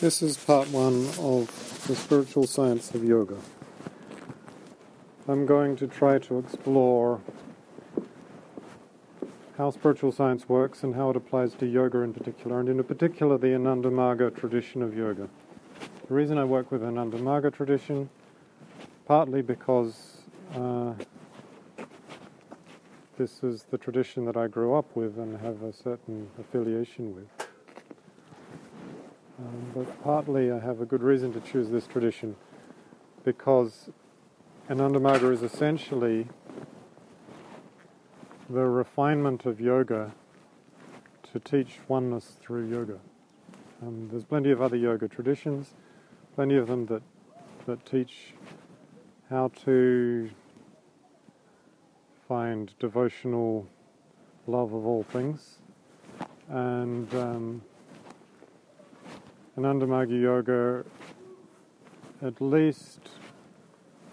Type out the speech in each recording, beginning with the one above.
This is part one of the spiritual science of yoga. I'm going to try to explore how spiritual science works and how it applies to yoga in particular, and in particular the Ananda Marga tradition of yoga. The reason I work with Ananda Marga tradition, partly because uh, this is the tradition that I grew up with and have a certain affiliation with. Um, but partly I have a good reason to choose this tradition because Ananda is essentially the refinement of yoga to teach oneness through yoga. Um, there's plenty of other yoga traditions, plenty of them that that teach how to find devotional love of all things, and um, Ananda Marga Yoga, at least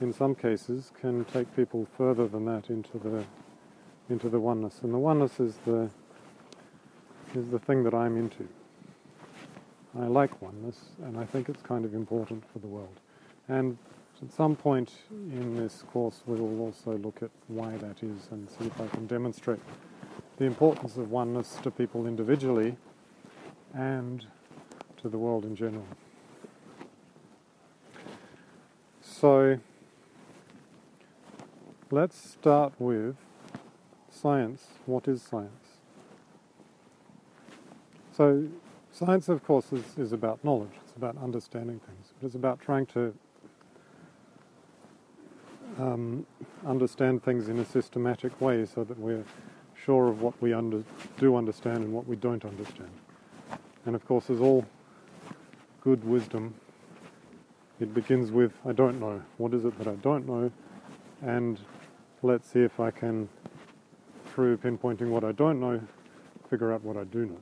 in some cases, can take people further than that into the into the oneness, and the oneness is the is the thing that I'm into. I like oneness, and I think it's kind of important for the world. And at some point in this course, we will also look at why that is and see if I can demonstrate the importance of oneness to people individually and the world in general. So, let's start with science. What is science? So, science, of course, is, is about knowledge, it's about understanding things, it's about trying to um, understand things in a systematic way so that we're sure of what we under, do understand and what we don't understand. And of course, as all good wisdom, it begins with I don't know. What is it that I don't know? And let's see if I can, through pinpointing what I don't know, figure out what I do know.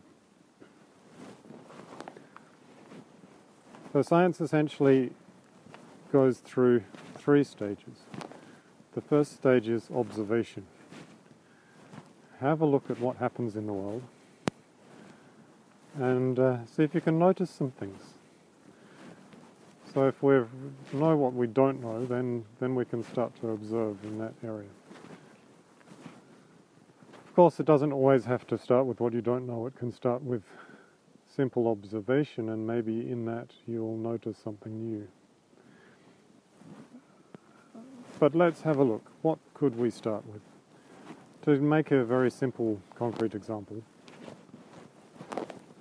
So science essentially goes through three stages. The first stage is observation. Have a look at what happens in the world and uh, see if you can notice some things. So if we know what we don't know, then, then we can start to observe in that area. Of course, it doesn't always have to start with what you don't know. It can start with simple observation, and maybe in that you'll notice something new. But let's have a look. What could we start with? To make a very simple, concrete example,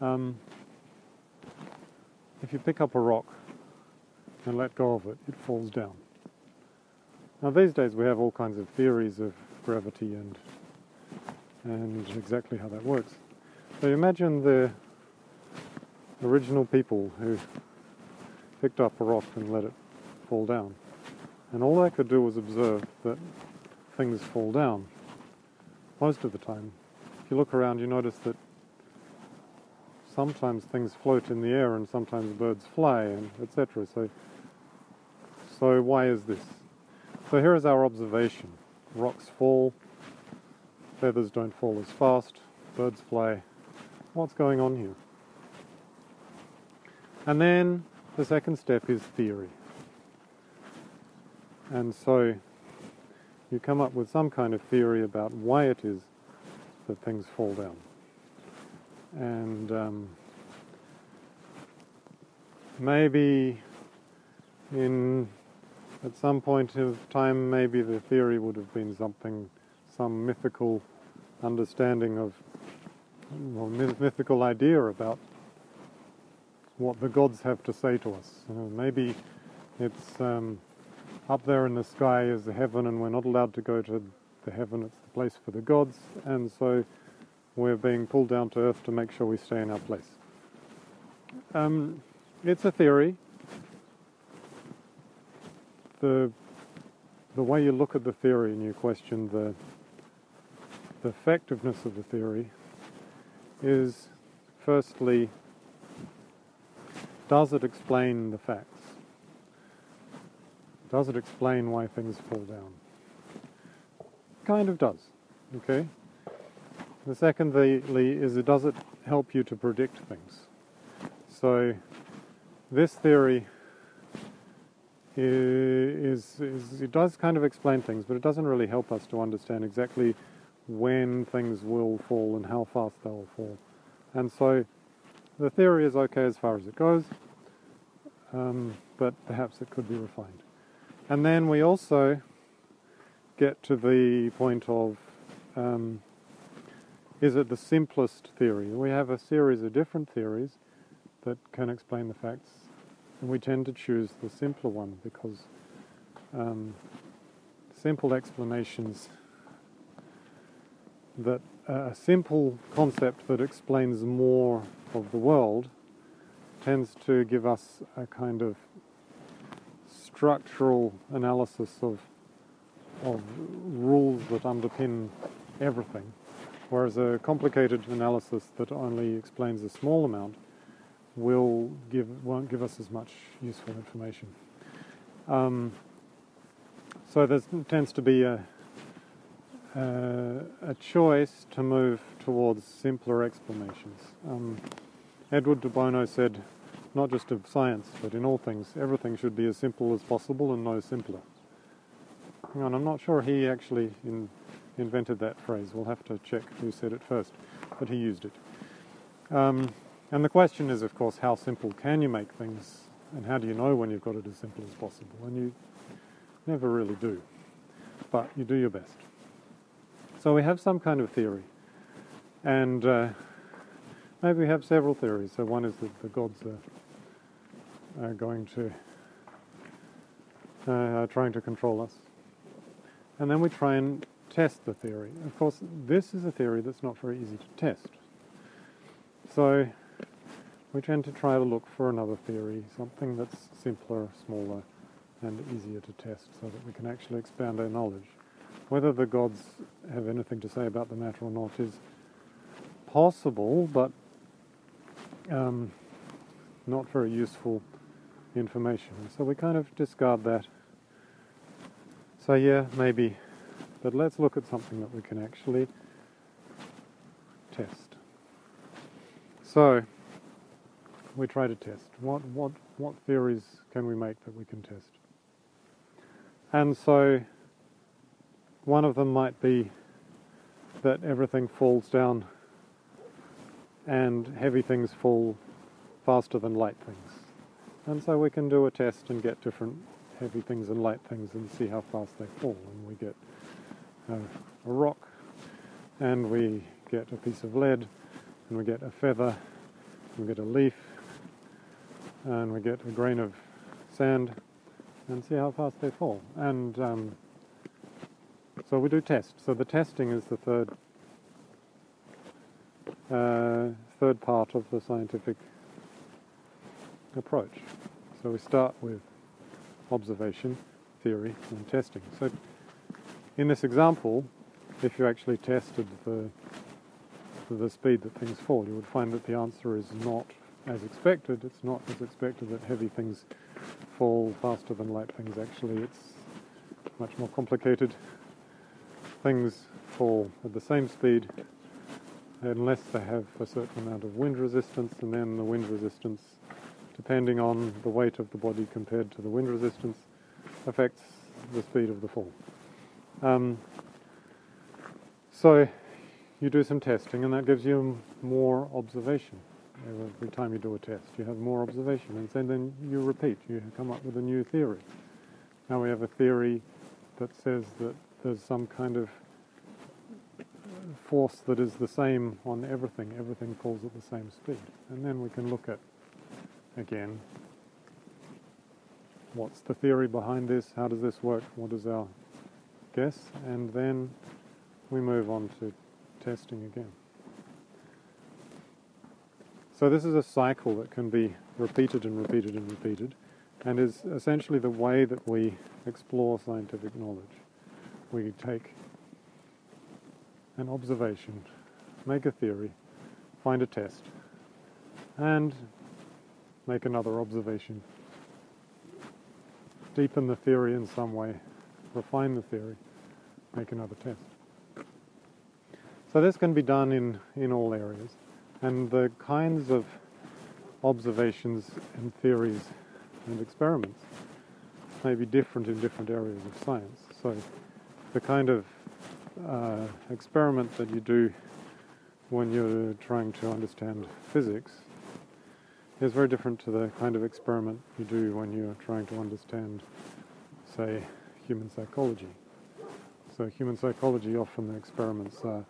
um, if you pick up a rock and let go of it, it falls down. Now these days we have all kinds of theories of gravity and and exactly how that works. So imagine the original people who picked up a rock and let it fall down. And all they could do was observe that things fall down most of the time. If you look around, you notice that sometimes things float in the air and sometimes birds fly, and etc. So so why is this? So here is our observation. Rocks fall, feathers don't fall as fast, birds fly. What's going on here? And then the second step is theory. And so you come up with some kind of theory about why it is that things fall down. And um, maybe in at some point of time, maybe the theory would have been something, some mythical understanding of, well, mythical idea about what the gods have to say to us. You know, maybe it's um, up there in the sky is the heaven, and we're not allowed to go to the heaven. It's the place for the gods, and so we're being pulled down to earth to make sure we stay in our place. Um, it's a theory the the way you look at the theory and you question the the effectiveness of the theory is firstly does it explain the facts? Does it explain why things fall down? Kind of does. Okay? The secondly is it does it help you to predict things? So this theory is, is, it does kind of explain things, but it doesn't really help us to understand exactly when things will fall and how fast they will fall. And so the theory is okay as far as it goes, um, but perhaps it could be refined. And then we also get to the point of um, is it the simplest theory? We have a series of different theories that can explain the facts and we tend to choose the simpler one because um, simple explanations that uh, a simple concept that explains more of the world tends to give us a kind of structural analysis of of rules that underpin everything, whereas a complicated analysis that only explains a small amount will give won't give us as much useful information. Um, so there tends to be a, a, a choice to move towards simpler explanations. Um, Edward de Bono said, not just of science, but in all things, everything should be as simple as possible and no simpler. And I'm not sure he actually in, invented that phrase. We'll have to check who said it first, but he used it. Um, and the question is, of course, how simple can you make things, and how do you know when you've got it as simple as possible? And you never really do, but you do your best. So we have some kind of theory, and uh, maybe we have several theories. So one is that the gods are, are going to uh, are trying to control us, and then we try and test the theory. Of course, this is a theory that's not very easy to test. So we tend to try to look for another theory, something that's simpler, smaller, and easier to test so that we can actually expand our knowledge. Whether the gods have anything to say about the matter or not is possible, but um, not very useful information. So we kind of discard that. So yeah, maybe, but let's look at something that we can actually test. So, we try to test. What, what, what theories can we make that we can test? And so one of them might be that everything falls down and heavy things fall faster than light things. And so we can do a test and get different heavy things and light things and see how fast they fall. And we get a, a rock and we get a piece of lead and we get a feather, and we get a leaf, and we get a grain of sand and see how fast they fall. And um, so we do tests. So the testing is the third uh, third part of the scientific approach. So we start with observation, theory, and testing. So in this example, if you actually tested the the speed that things fall, you would find that the answer is not as expected. It's not as expected that heavy things fall faster than light things. Actually, it's much more complicated. Things fall at the same speed unless they have a certain amount of wind resistance, and then the wind resistance, depending on the weight of the body compared to the wind resistance, affects the speed of the fall. Um, so you do some testing, and that gives you more observation every time you do a test. You have more observation, and then, you repeat. You come up with a new theory. Now we have a theory that says that there's some kind of force that is the same on everything. Everything falls at the same speed. And then we can look at, again, what's the theory behind this? How does this work? What is our guess? And then we move on to testing again. So this is a cycle that can be repeated and repeated and repeated, and is essentially the way that we explore scientific knowledge. We take an observation, make a theory, find a test, and make another observation. Deepen the theory in some way, refine the theory, make another test. So this can be done in, in all areas. And the kinds of observations and theories and experiments may be different in different areas of science. So the kind of uh, experiment that you do when you're trying to understand physics is very different to the kind of experiment you do when you're trying to understand, say, human psychology. So human psychology, often the experiments are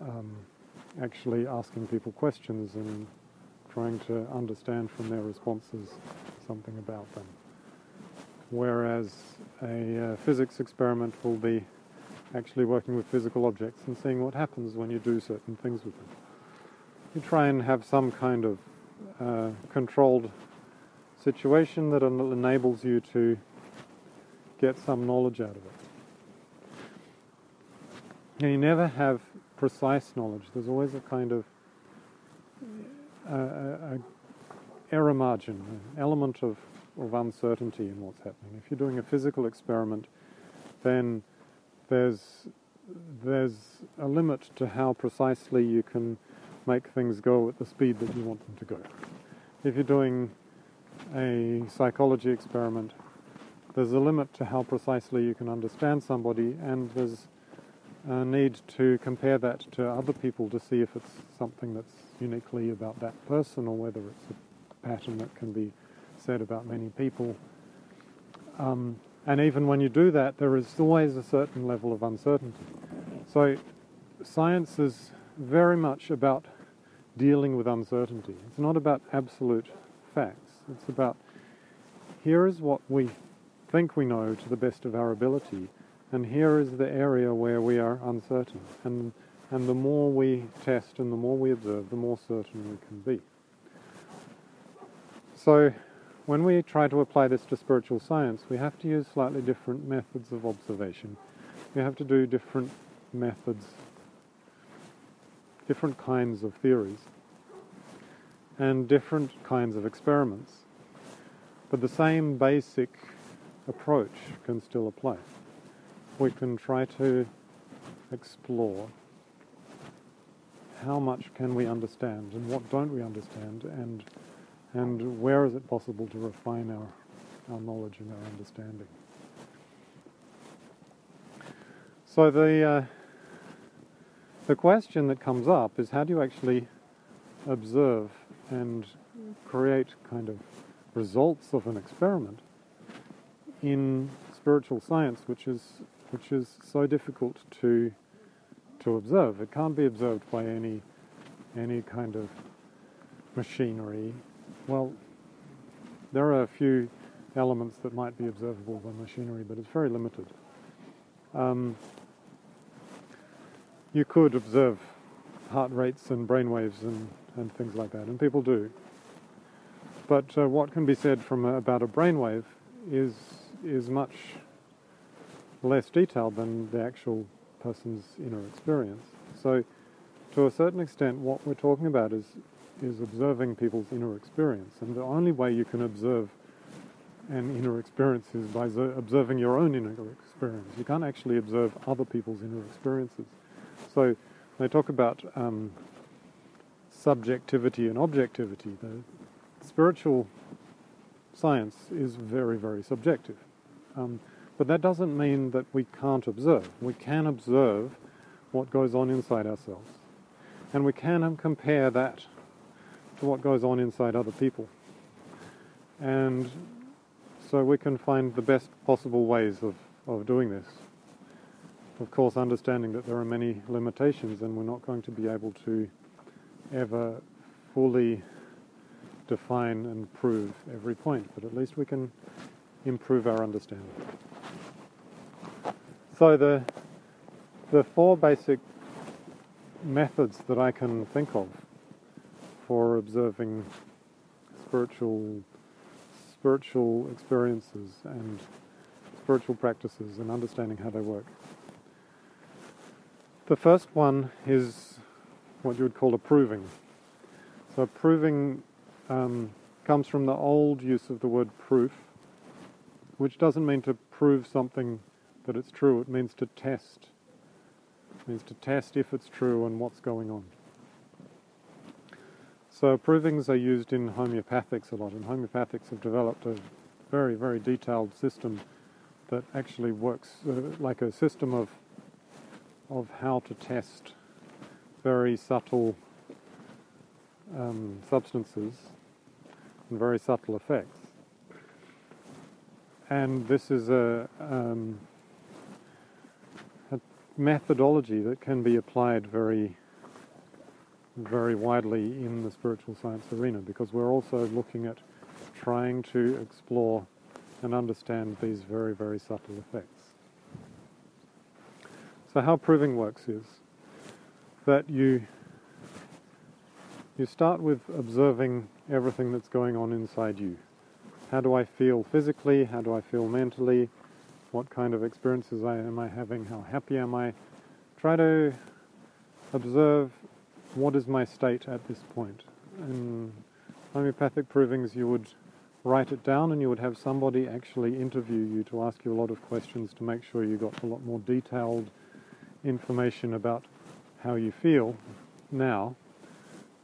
um, actually asking people questions and trying to understand from their responses something about them. Whereas a uh, physics experiment will be actually working with physical objects and seeing what happens when you do certain things with them. You try and have some kind of uh, controlled situation that enables you to get some knowledge out of it. And you never have precise knowledge. There's always a kind of a error margin, an element of, of uncertainty in what's happening. If you're doing a physical experiment, then there's there's a limit to how precisely you can make things go at the speed that you want them to go. If you're doing a psychology experiment, there's a limit to how precisely you can understand somebody, and there's a need to compare that to other people to see if it's something that's uniquely about that person or whether it's a pattern that can be said about many people. Um, and even when you do that, there is always a certain level of uncertainty. So science is very much about dealing with uncertainty. It's not about absolute facts. It's about here is what we think we know to the best of our ability, and here is the area where we are uncertain. And, and the more we test and the more we observe, the more certain we can be. So when we try to apply this to spiritual science, we have to use slightly different methods of observation. We have to do different methods, different kinds of theories, and different kinds of experiments. But the same basic approach can still apply. We can try to explore how much can we understand and what don't we understand and and where is it possible to refine our, our knowledge and our understanding. So the, uh, the question that comes up is how do you actually observe and create kind of results of an experiment in spiritual science, which is which is so difficult to to observe. It can't be observed by any any kind of machinery well, there are a few elements that might be observable by machinery, but it's very limited. Um, you could observe heart rates and brain waves and, and things like that, and people do. But uh, what can be said from about a brainwave is is much less detailed than the actual person's inner experience. So, to a certain extent, what we're talking about is is observing people's inner experience. And the only way you can observe an inner experience is by observing your own inner experience. You can't actually observe other people's inner experiences. So they talk about um, subjectivity and objectivity. The spiritual science is very, very subjective. Um, but that doesn't mean that we can't observe. We can observe what goes on inside ourselves. And we can compare that to what goes on inside other people. And so we can find the best possible ways of, of doing this. Of course, understanding that there are many limitations and we're not going to be able to ever fully define and prove every point, but at least we can improve our understanding. So the the four basic methods that I can think of for observing spiritual spiritual experiences and spiritual practices and understanding how they work. The first one is what you would call approving. So proving um, comes from the old use of the word proof, which doesn't mean to prove something that it's true. It means to test. It means to test if it's true and what's going on. So provings are used in homeopathics a lot, and homeopathics have developed a very, very detailed system that actually works uh, like a system of of how to test very subtle um, substances and very subtle effects. And this is a, um, methodology that can be applied very very widely in the spiritual science arena because we're also looking at trying to explore and understand these very, very subtle effects. So how proving works is that you you start with observing everything that's going on inside you. How do I feel physically? How do I feel mentally? What kind of experiences I, am I having? How happy am I? Try to observe what is my state at this point. In homeopathic provings, you would write it down and you would have somebody actually interview you to ask you a lot of questions to make sure you got a lot more detailed information about how you feel now.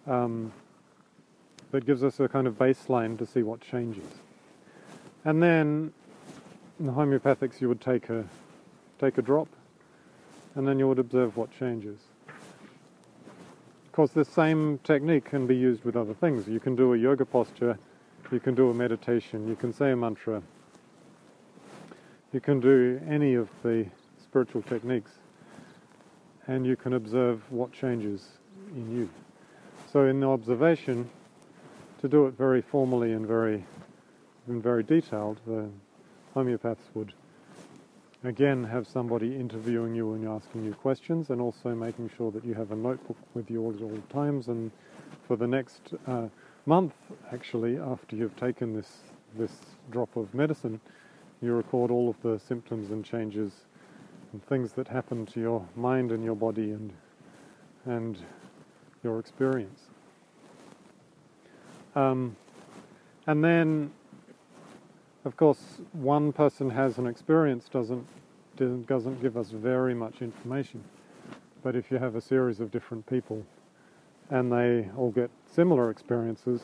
Um, that gives us a kind of baseline to see what changes. And then in the homeopathics you would take a take a drop and then you would observe what changes. Of course the same technique can be used with other things. You can do a yoga posture you can do a meditation, you can say a mantra, you can do any of the spiritual techniques, and you can observe what changes in you. So in the observation, to do it very formally and very and very detailed, the homeopaths would again have somebody interviewing you and asking you questions, and also making sure that you have a notebook with you at all times. And for the next uh, month, actually, after you've taken this, this drop of medicine, you record all of the symptoms and changes and things that happen to your mind and your body and, and your experience. Um, and then, of course, one person has an experience doesn't doesn't give us very much information. But if you have a series of different people and they all get similar experiences,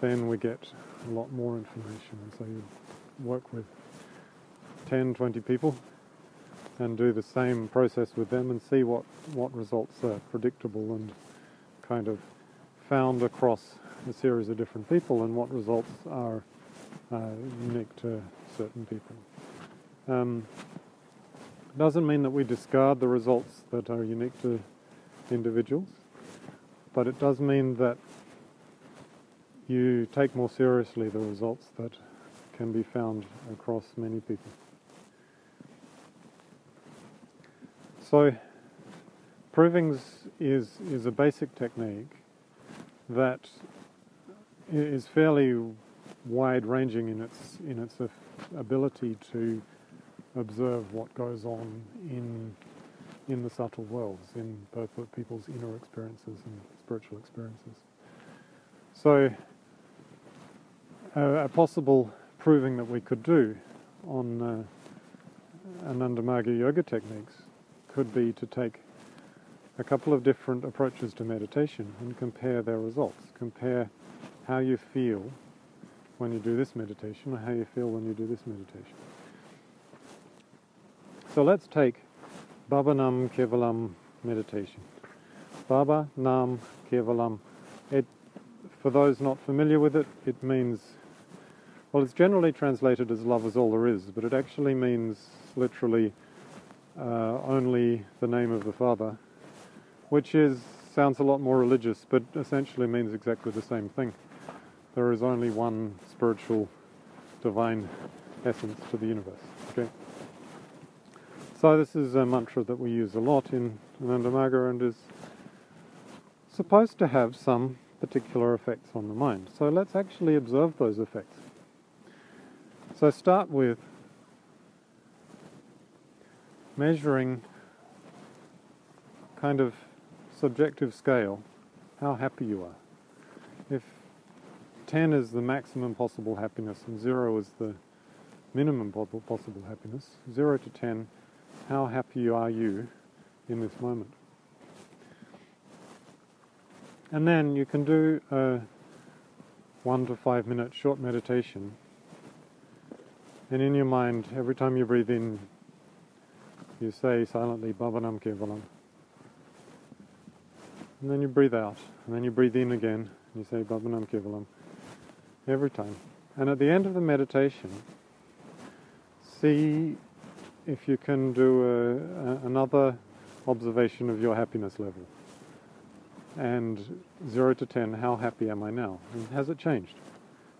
then we get a lot more information. And so you work with 10, 20 people and do the same process with them and see what, what results are predictable and kind of found across a series of different people and what results are uh, unique to certain people. Um, doesn't mean that we discard the results that are unique to individuals but it does mean that you take more seriously the results that can be found across many people. So, provings is, is a basic technique that is fairly wide ranging in its, in its ability to observe what goes on in in the subtle worlds, in both people's inner experiences and spiritual experiences. So, a possible proving that we could do on uh, Ananda Marga yoga techniques could be to take a couple of different approaches to meditation and compare their results. Compare how you feel when you do this meditation or how you feel when you do this meditation. So let's take Baba Nam Kevalam meditation. Baba Nam Kevalam. It, for those not familiar with it, it means, well, it's generally translated as love is all there is, but it actually means literally uh, only the name of the Father, which is sounds a lot more religious, but essentially means exactly the same thing. There is only one spiritual, divine essence to the universe. Okay. So this is a mantra that we use a lot in Ananda Marga and is supposed to have some particular effects on the mind. So let's actually observe those effects. So start with measuring kind of subjective scale how happy you are. If 10 is the maximum possible happiness and 0 is the minimum possible happiness, 0 to 10 how happy are you in this moment? And then you can do a one to five minute short meditation. And in your mind, every time you breathe in, you say silently, Baba Nam Kevalam. And then you breathe out. And then you breathe in again, and you say Baba Nam Kevalam. Every time. And at the end of the meditation, see if you can do a, a, another observation of your happiness level. And 0 to 10, how happy am I now? And has it changed?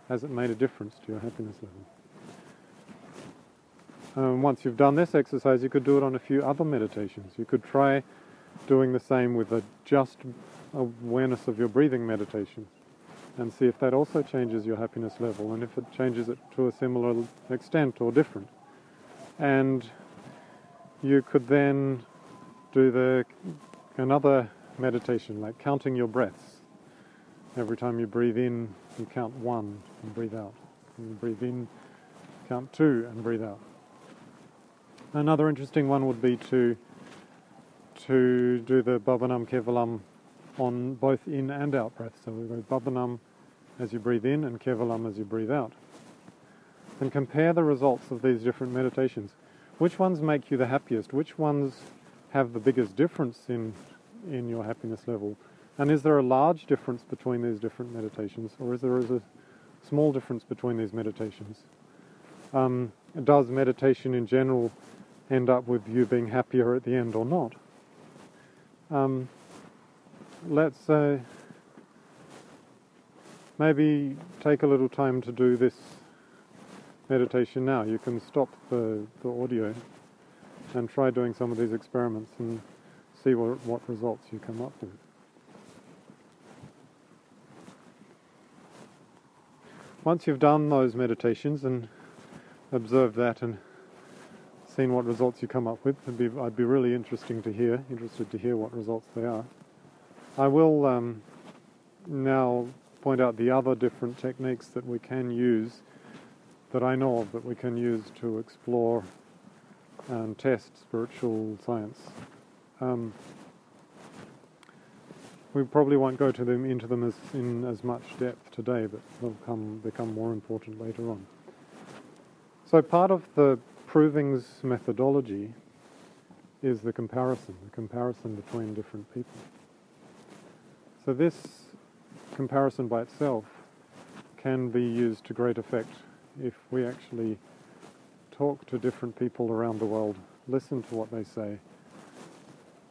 Has it made a difference to your happiness level? Um, once you've done this exercise, you could do it on a few other meditations. You could try doing the same with a just awareness of your breathing meditation and see if that also changes your happiness level and if it changes it to a similar extent or different. And you could then do the another meditation like counting your breaths. Every time you breathe in, you count one and breathe out. And you breathe in, count two and breathe out. Another interesting one would be to to do the Baba Nam Kevalam on both in and out breaths. So we go Baba Nam as you breathe in and Kevalam as you breathe out. And compare the results of these different meditations. Which ones make you the happiest? Which ones have the biggest difference in in your happiness level? And is there a large difference between these different meditations, or is there a small difference between these meditations? Um, does meditation in general end up with you being happier at the end or not? Um, let's uh, maybe take a little time to do this meditation now. You can stop the, the audio and try doing some of these experiments and see what, what results you come up with. Once you've done those meditations and observed that and seen what results you come up with, be, I'd be really interesting to hear, interested to hear what results they are. I will um, now point out the other different techniques that we can use, that I know of, that we can use to explore and test spiritual science. Um, we probably won't go to them into them as in as much depth today, but they'll come become more important later on. So part of the provings methodology is the comparison, the comparison between different people. So this comparison by itself can be used to great effect if we actually talk to different people around the world, listen to what they say,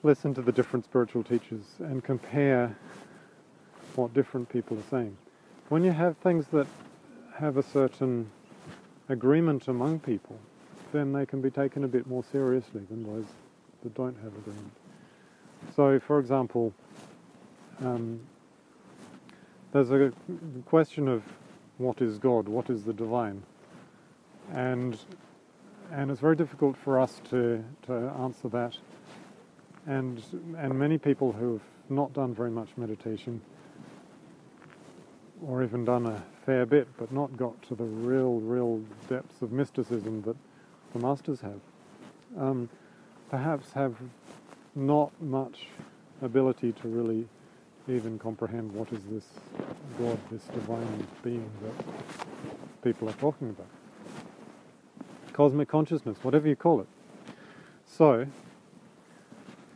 listen to the different spiritual teachers, and compare what different people are saying. When you have things that have a certain agreement among people, then they can be taken a bit more seriously than those that don't have agreement. So, for example, um, there's a question of what is God, what is the divine, and and it's very difficult for us to, to answer that. And and many people who have not done very much meditation, or even done a fair bit, but not got to the real, real depths of mysticism that the masters have, um, perhaps have not much ability to really even comprehend what is this God, this divine being that people are talking about. Cosmic consciousness, whatever you call it. So,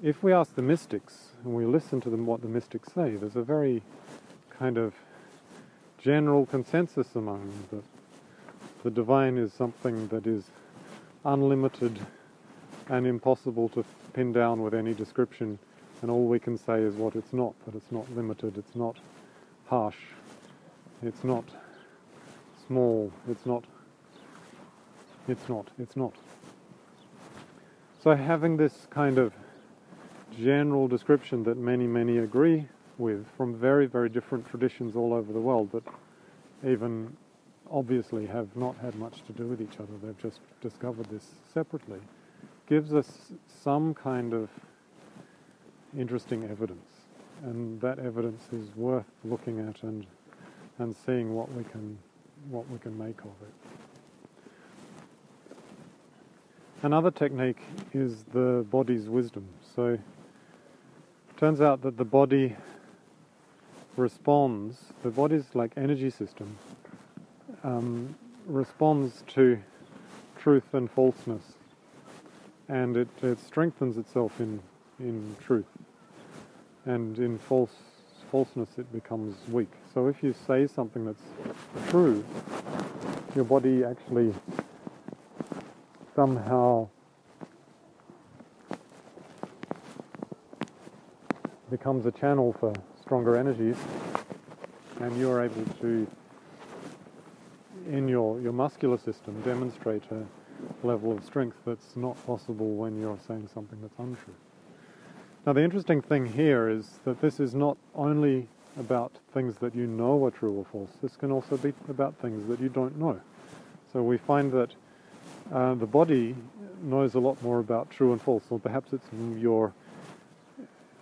if we ask the mystics and we listen to them what the mystics say, there's a very kind of general consensus among them that the divine is something that is unlimited and impossible to pin down with any description, and all we can say is what it's not, that it's not limited, it's not harsh, it's not small, it's not, it's not, it's not. So having this kind of general description that many, many agree with from very, very different traditions all over the world that even obviously have not had much to do with each other, they've just discovered this separately, gives us some kind of interesting evidence. And that evidence is worth looking at and, and seeing what we can what we can make of it. Another technique is the body's wisdom. So it turns out that the body responds, the body's like energy system, um, responds to truth and falseness, and it, it strengthens itself in in truth, and in false falseness it becomes weak. So if you say something that's true, your body actually somehow becomes a channel for stronger energies and you're able to in your, your muscular system demonstrate a level of strength that's not possible when you're saying something that's untrue. Now the interesting thing here is that this is not only about things that you know are true or false, this can also be about things that you don't know. So we find that uh, the body knows a lot more about true and false, or perhaps it's your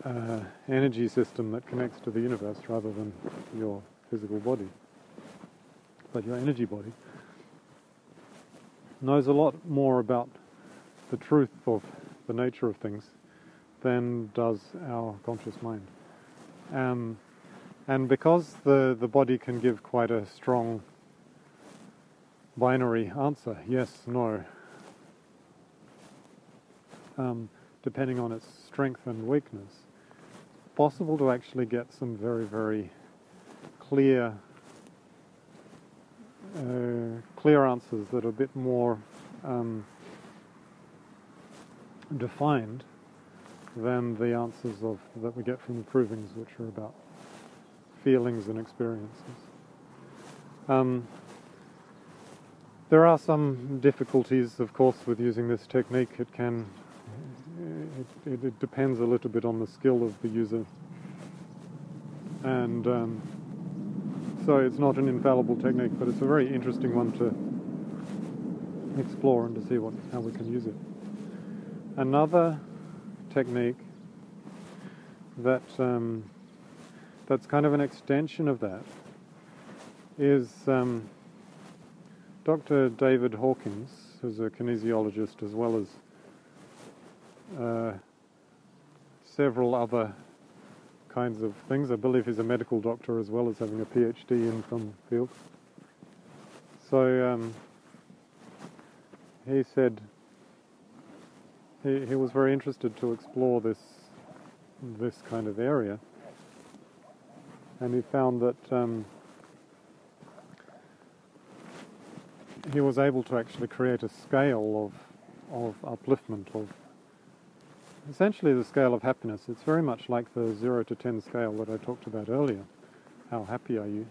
uh, energy system that connects to the universe rather than your physical body. But your energy body knows a lot more about the truth of the nature of things than does our conscious mind. Um, and because the, the body can give quite a strong binary answer, yes, no, um, depending on its strength and weakness, possible to actually get some very, very clear, uh, clear answers that are a bit more um, defined than the answers of that we get from the provings, which are about feelings and experiences. Um, there are some difficulties, of course, with using this technique. It can, it, it, it depends a little bit on the skill of the user, and um, so it's not an infallible technique, but it's a very interesting one to explore and to see what how we can use it. Another technique that um, that's kind of an extension of that is um, Dr. David Hawkins, who's a kinesiologist as well as uh, several other kinds of things. I believe he's a medical doctor as well as having a PhD in some field. So um, he said he, he was very interested to explore this this kind of area, and he found that um, he was able to actually create a scale of of upliftment of essentially the scale of happiness. It's very much like the zero to ten scale that I talked about earlier. How happy are you?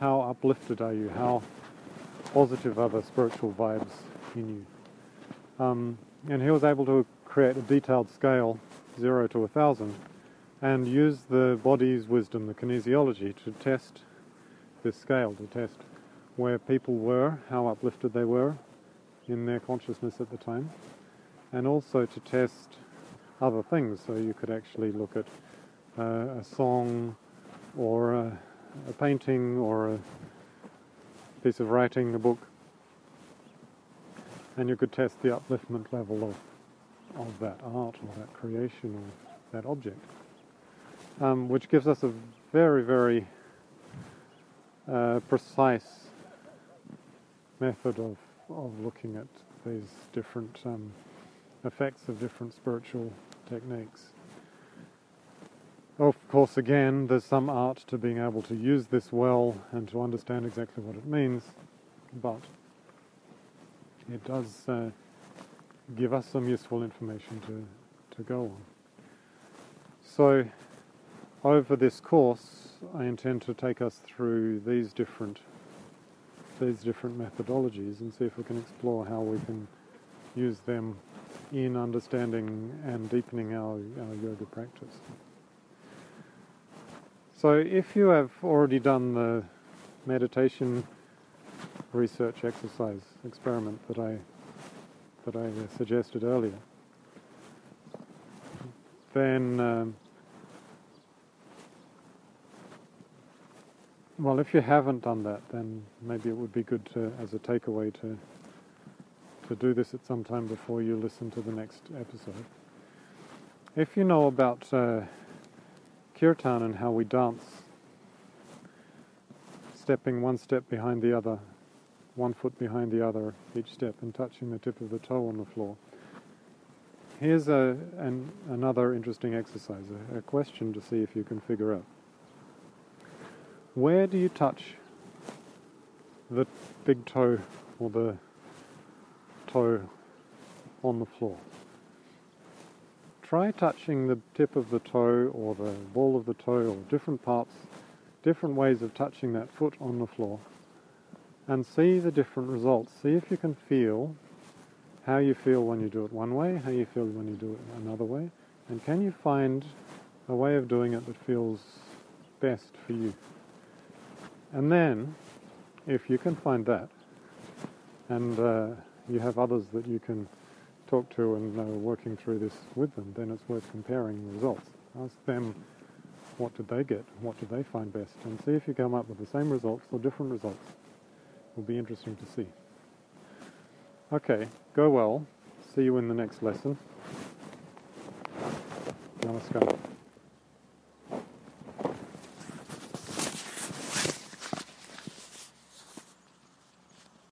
How uplifted are you? How positive are the spiritual vibes in you? Um, and he was able to create a detailed scale, zero to a thousand, and use the body's wisdom, the kinesiology, to test this scale, to test where people were, how uplifted they were in their consciousness at the time, and also to test other things. So you could actually look at uh, a song or a, a painting or a piece of writing, a book, and you could test the upliftment level of of that art or that creation or that object, um, which gives us a very, very uh, precise method of, of looking at these different um, effects of different spiritual techniques. Of course, again, there's some art to being able to use this well and to understand exactly what it means, but it does uh, give us some useful information to, to go on. So, over this course, I intend to take us through these different these different methodologies and see if we can explore how we can use them in understanding and deepening our, our yoga practice. So, if you have already done the meditation research exercise experiment that I that I suggested earlier, then um, well, if you haven't done that, then maybe it would be good to, as a takeaway to to do this at some time before you listen to the next episode. If you know about uh, kirtan and how we dance stepping one step behind the other, one foot behind the other each step, and touching the tip of the toe on the floor. Here's a, an, another interesting exercise, a, a question to see if you can figure out. Where do you touch the big toe or the toe on the floor? Try touching the tip of the toe or the ball of the toe or different parts, different ways of touching that foot on the floor and see the different results. See if you can feel how you feel when you do it one way, how you feel when you do it another way, and can you find a way of doing it that feels best for you. And then, if you can find that, and uh, you have others that you can talk to and uh, working through this with them, then it's worth comparing the results. Ask them what did they get, what did they find best, and see if you come up with the same results or different results. Will be interesting to see. Okay, go well. See you in the next lesson. Namaskar.